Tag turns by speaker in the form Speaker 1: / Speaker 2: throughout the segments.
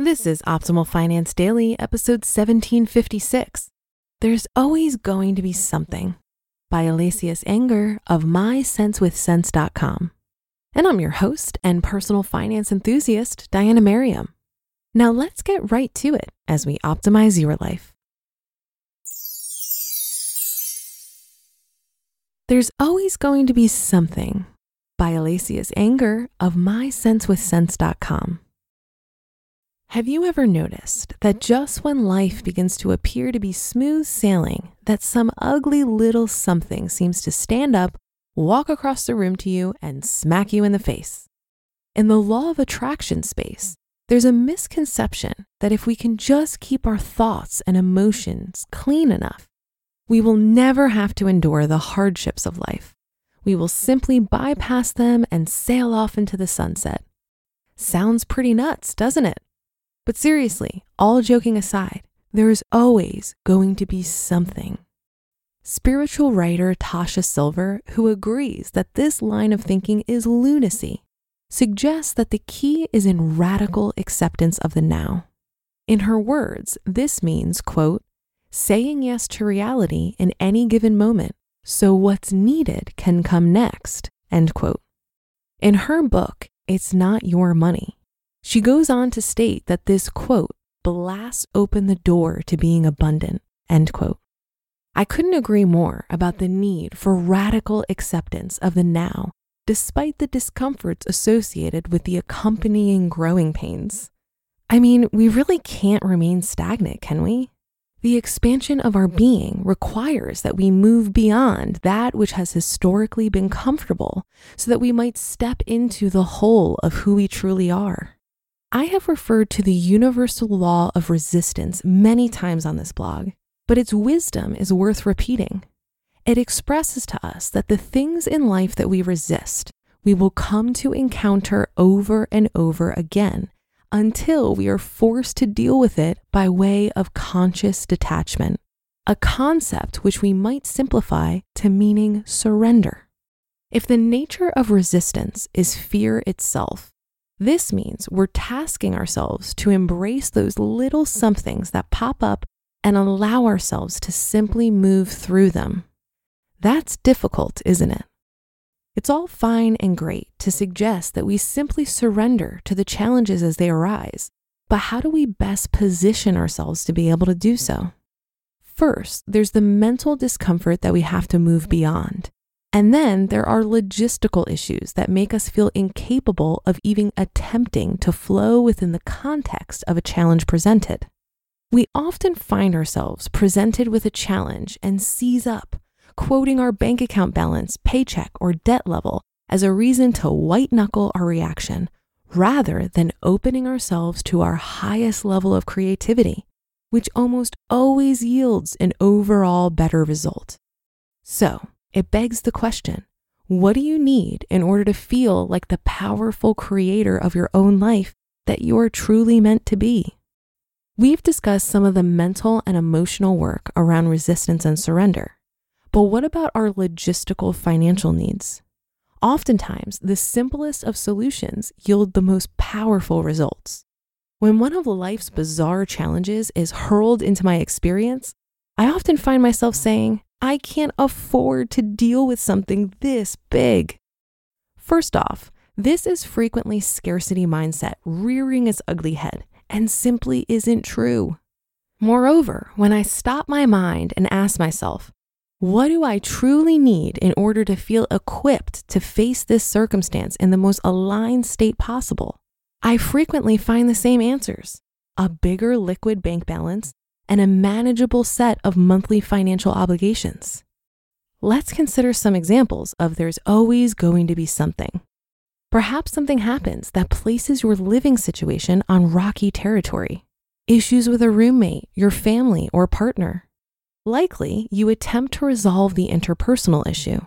Speaker 1: This is Optimal Finance Daily, episode 1756. There's always going to be something by Alasius Anger of MySenseWithSense.com. And I'm your host and personal finance enthusiast, Diana Merriam. Now let's get right to it as we optimize your life. There's always going to be something by Alasius Anger of MySenseWithSense.com. Have you ever noticed that mm-hmm. just when life begins to appear to be smooth sailing, that some ugly little something seems to stand up, walk across the room to you, and smack you in the face? In the law of attraction space, there's a misconception that if we can just keep our thoughts and emotions clean enough, we will never have to endure the hardships of life. We will simply bypass them and sail off into the sunset. Sounds pretty nuts, doesn't it? But seriously, all joking aside, there is always going to be something. Spiritual writer Tosha Silver, who agrees that this line of thinking is lunacy, suggests that the key is in radical acceptance of the now. In her words, this means, quote, saying yes to reality in any given moment so what's needed can come next, end quote. In her book, It's Not Your Money, she goes on to state that this quote blasts open the door to being abundant, end quote. I couldn't agree more about the need for radical acceptance of the now, despite the discomforts associated with the accompanying growing pains. I mean, we really can't remain stagnant, can we? The expansion of our being requires that we move beyond that which has historically been comfortable so that we might step into the whole of who we truly are. I have referred to the universal law of resistance many times on this blog, but its wisdom is worth repeating. It expresses to us that the things in life that we resist, we will come to encounter over and over again until we are forced to deal with it by way of conscious detachment, a concept which we might simplify to meaning surrender. If the nature of resistance is fear itself, this means we're tasking ourselves to embrace those little somethings that pop up and allow ourselves to simply move through them. That's difficult, isn't it? It's all fine and great to suggest that we simply surrender to the challenges as they arise, but how do we best position ourselves to be able to do so? First, there's the mental discomfort that we have to move beyond. And then there are logistical issues that make us feel incapable of even attempting to flow within the context of a challenge presented. We often find ourselves presented with a challenge and seize up, quoting our bank account balance, paycheck, or debt level as a reason to white knuckle our reaction, rather than opening ourselves to our highest level of creativity, which almost always yields an overall better result. So, it begs the question what do you need in order to feel like the powerful creator of your own life that you're truly meant to be? We've discussed some of the mental and emotional work around resistance and surrender. But what about our logistical financial needs? Oftentimes, the simplest of solutions yield the most powerful results. When one of life's bizarre challenges is hurled into my experience, I often find myself saying, I can't afford to deal with something this big. First off, this is frequently scarcity mindset rearing its ugly head and simply isn't true. Moreover, when I stop my mind and ask myself, what do I truly need in order to feel equipped to face this circumstance in the most aligned state possible? I frequently find the same answers a bigger liquid bank balance and a manageable set of monthly financial obligations. Let's consider some examples of there's always going to be something. Perhaps something happens that places your living situation on rocky territory. Issues with a roommate, your family, or partner. Likely, you attempt to resolve the interpersonal issue.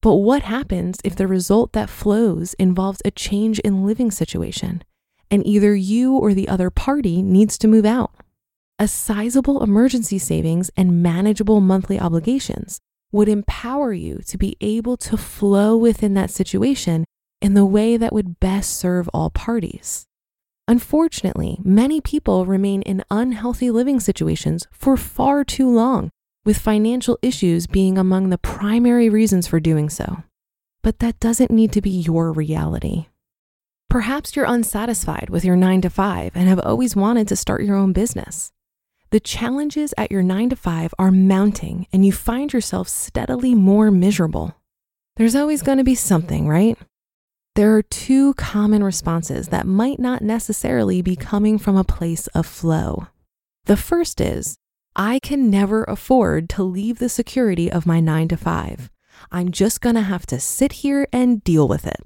Speaker 1: But what happens if the result that flows involves a change in living situation and either you or the other party needs to move out? A sizable emergency savings and manageable monthly obligations would empower you to be able to flow within that situation in the way that would best serve all parties. Unfortunately, many people remain in unhealthy living situations for far too long, with financial issues being among the primary reasons for doing so. But that doesn't need to be your reality. Perhaps you're unsatisfied with your nine to five and have always wanted to start your own business. The challenges at your nine to five are mounting and you find yourself steadily more miserable. There's always going to be something, right? There are two common responses that might not necessarily be coming from a place of flow. The first is, I can never afford to leave the security of my nine to five. I'm just gonna have to sit here and deal with it.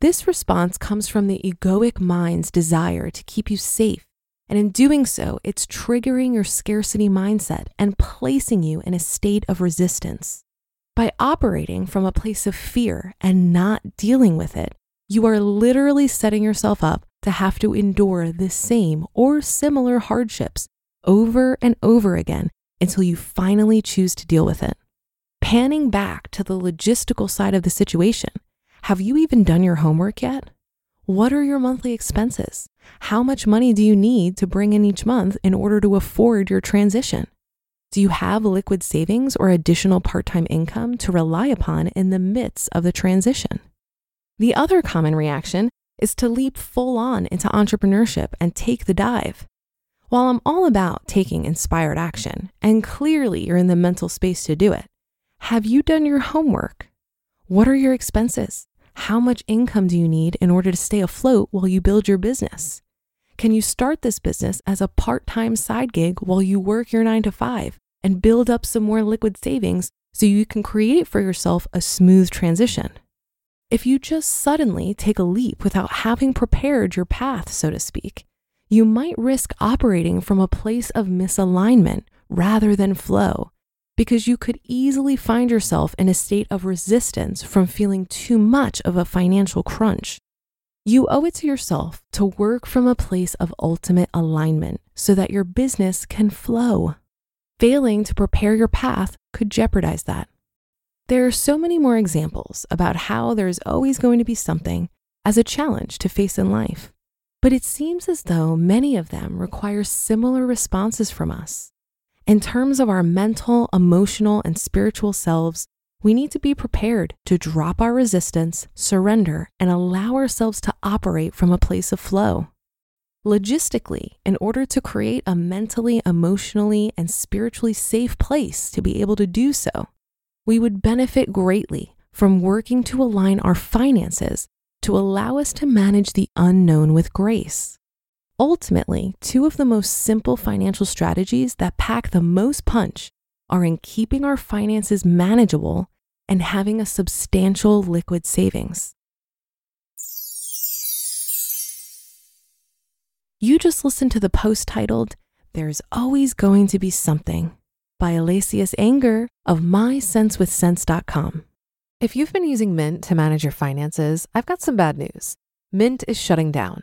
Speaker 1: This response comes from the egoic mind's desire to keep you safe. And in doing so, it's triggering your scarcity mindset and placing you in a state of resistance. By operating from a place of fear and not dealing with it, you are literally setting yourself up to have to endure the same or similar hardships over and over again until you finally choose to deal with it. Panning back to the logistical side of the situation, have you even done your homework yet? What are your monthly expenses? How much money do you need to bring in each month in order to afford your transition? Do you have liquid savings or additional part time income to rely upon in the midst of the transition? The other common reaction is to leap full on into entrepreneurship and take the dive. While I'm all about taking inspired action, and clearly you're in the mental space to do it, have you done your homework? What are your expenses? How much income do you need in order to stay afloat while you build your business? Can you start this business as a part time side gig while you work your nine to five and build up some more liquid savings so you can create for yourself a smooth transition. If you just suddenly take a leap without having prepared your path, so to speak, you might risk operating from a place of misalignment rather than flow because you could easily find yourself in a state of resistance from feeling too much of a financial crunch. You owe it to yourself to work from a place of ultimate alignment so that your business can flow. Failing to prepare your path could jeopardize that. There are so many more examples about how there's always going to be something as a challenge to face in life, but it seems as though many of them require similar responses from us. In terms of our mental, emotional, and spiritual selves, we need to be prepared to drop our resistance, surrender, and allow ourselves to operate from a place of flow. Logistically, in order to create a mentally, emotionally, and spiritually safe place to be able to do so, we would benefit greatly from working to align our finances to allow us to manage the unknown with grace. Ultimately, two of the most simple financial strategies that pack the most punch are in keeping our finances manageable and having a substantial liquid savings. You just listened to the post titled, There's Always Going to Be Something by Alasius Anger of MySenseWithSense.com. If you've been using Mint to manage your finances, I've got some bad news. Mint is shutting down.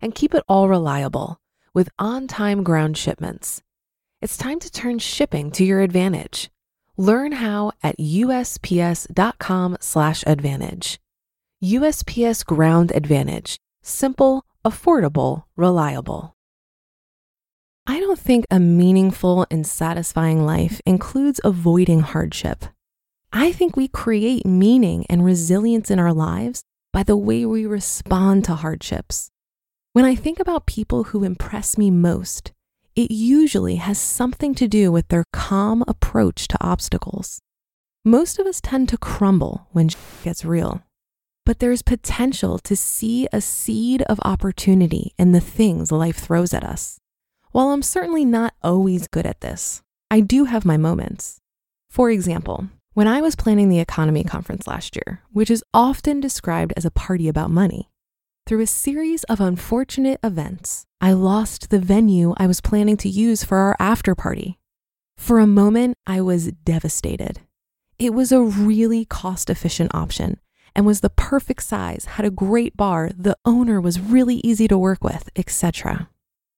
Speaker 1: And keep it all reliable with on time ground shipments. It's time to turn shipping to your advantage. Learn how at USPS.com/slash advantage. USPS Ground Advantage. Simple, affordable, reliable. I don't think a meaningful and satisfying life includes avoiding hardship. I think we create meaning and resilience in our lives by the way we respond to hardships. When I think about people who impress me most, it usually has something to do with their calm approach to obstacles. Most of us tend to crumble when shit gets real, but there's potential to see a seed of opportunity in the things life throws at us. While I'm certainly not always good at this, I do have my moments. For example, when I was planning the EconoMe conference last year, which is often described as a party about money, through a series of unfortunate events, I lost the venue I was planning to use for our after party. For a moment, I was devastated. It was a really cost efficient option and was the perfect size, had a great bar, the owner was really easy to work with, etc.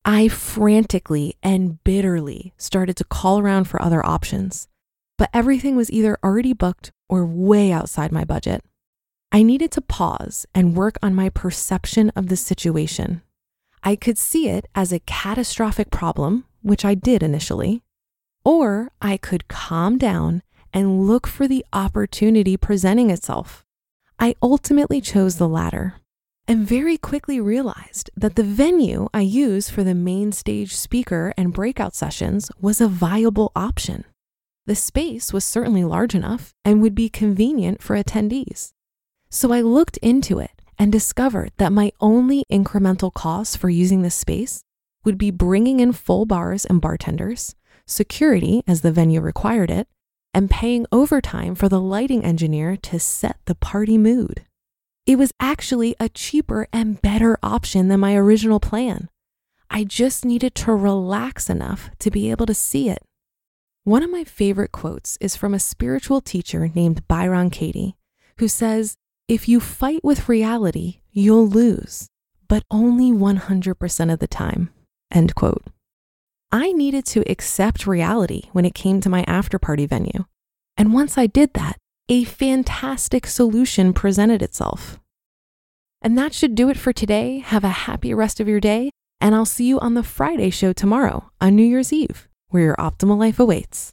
Speaker 1: I frantically and bitterly started to call around for other options but everything was either already booked or way outside my budget. I needed to pause and work on my perception of the situation. I could see it as a catastrophic problem, which I did initially, or I could calm down and look for the opportunity presenting itself. I ultimately chose the latter and very quickly realized that the venue I used for the main stage speaker and breakout sessions was a viable option. The space was certainly large enough and would be convenient for attendees. So I looked into it and discovered that my only incremental cost for using the space would be bringing in full bars and bartenders, security as the venue required it, and paying overtime for the lighting engineer to set the party mood. It was actually a cheaper and better option than my original plan. I just needed to relax enough to be able to see it. One of my favorite quotes is from a spiritual teacher named Byron Katie, who says, If you fight with reality, you'll lose, but only 100% of the time. End quote. I needed to accept reality when it came to my after party venue. And once I did that, a fantastic solution presented itself. And that should do it for today. Have a happy rest of your day, and I'll see you on the Friday show tomorrow on New Year's Eve where your optimal life awaits.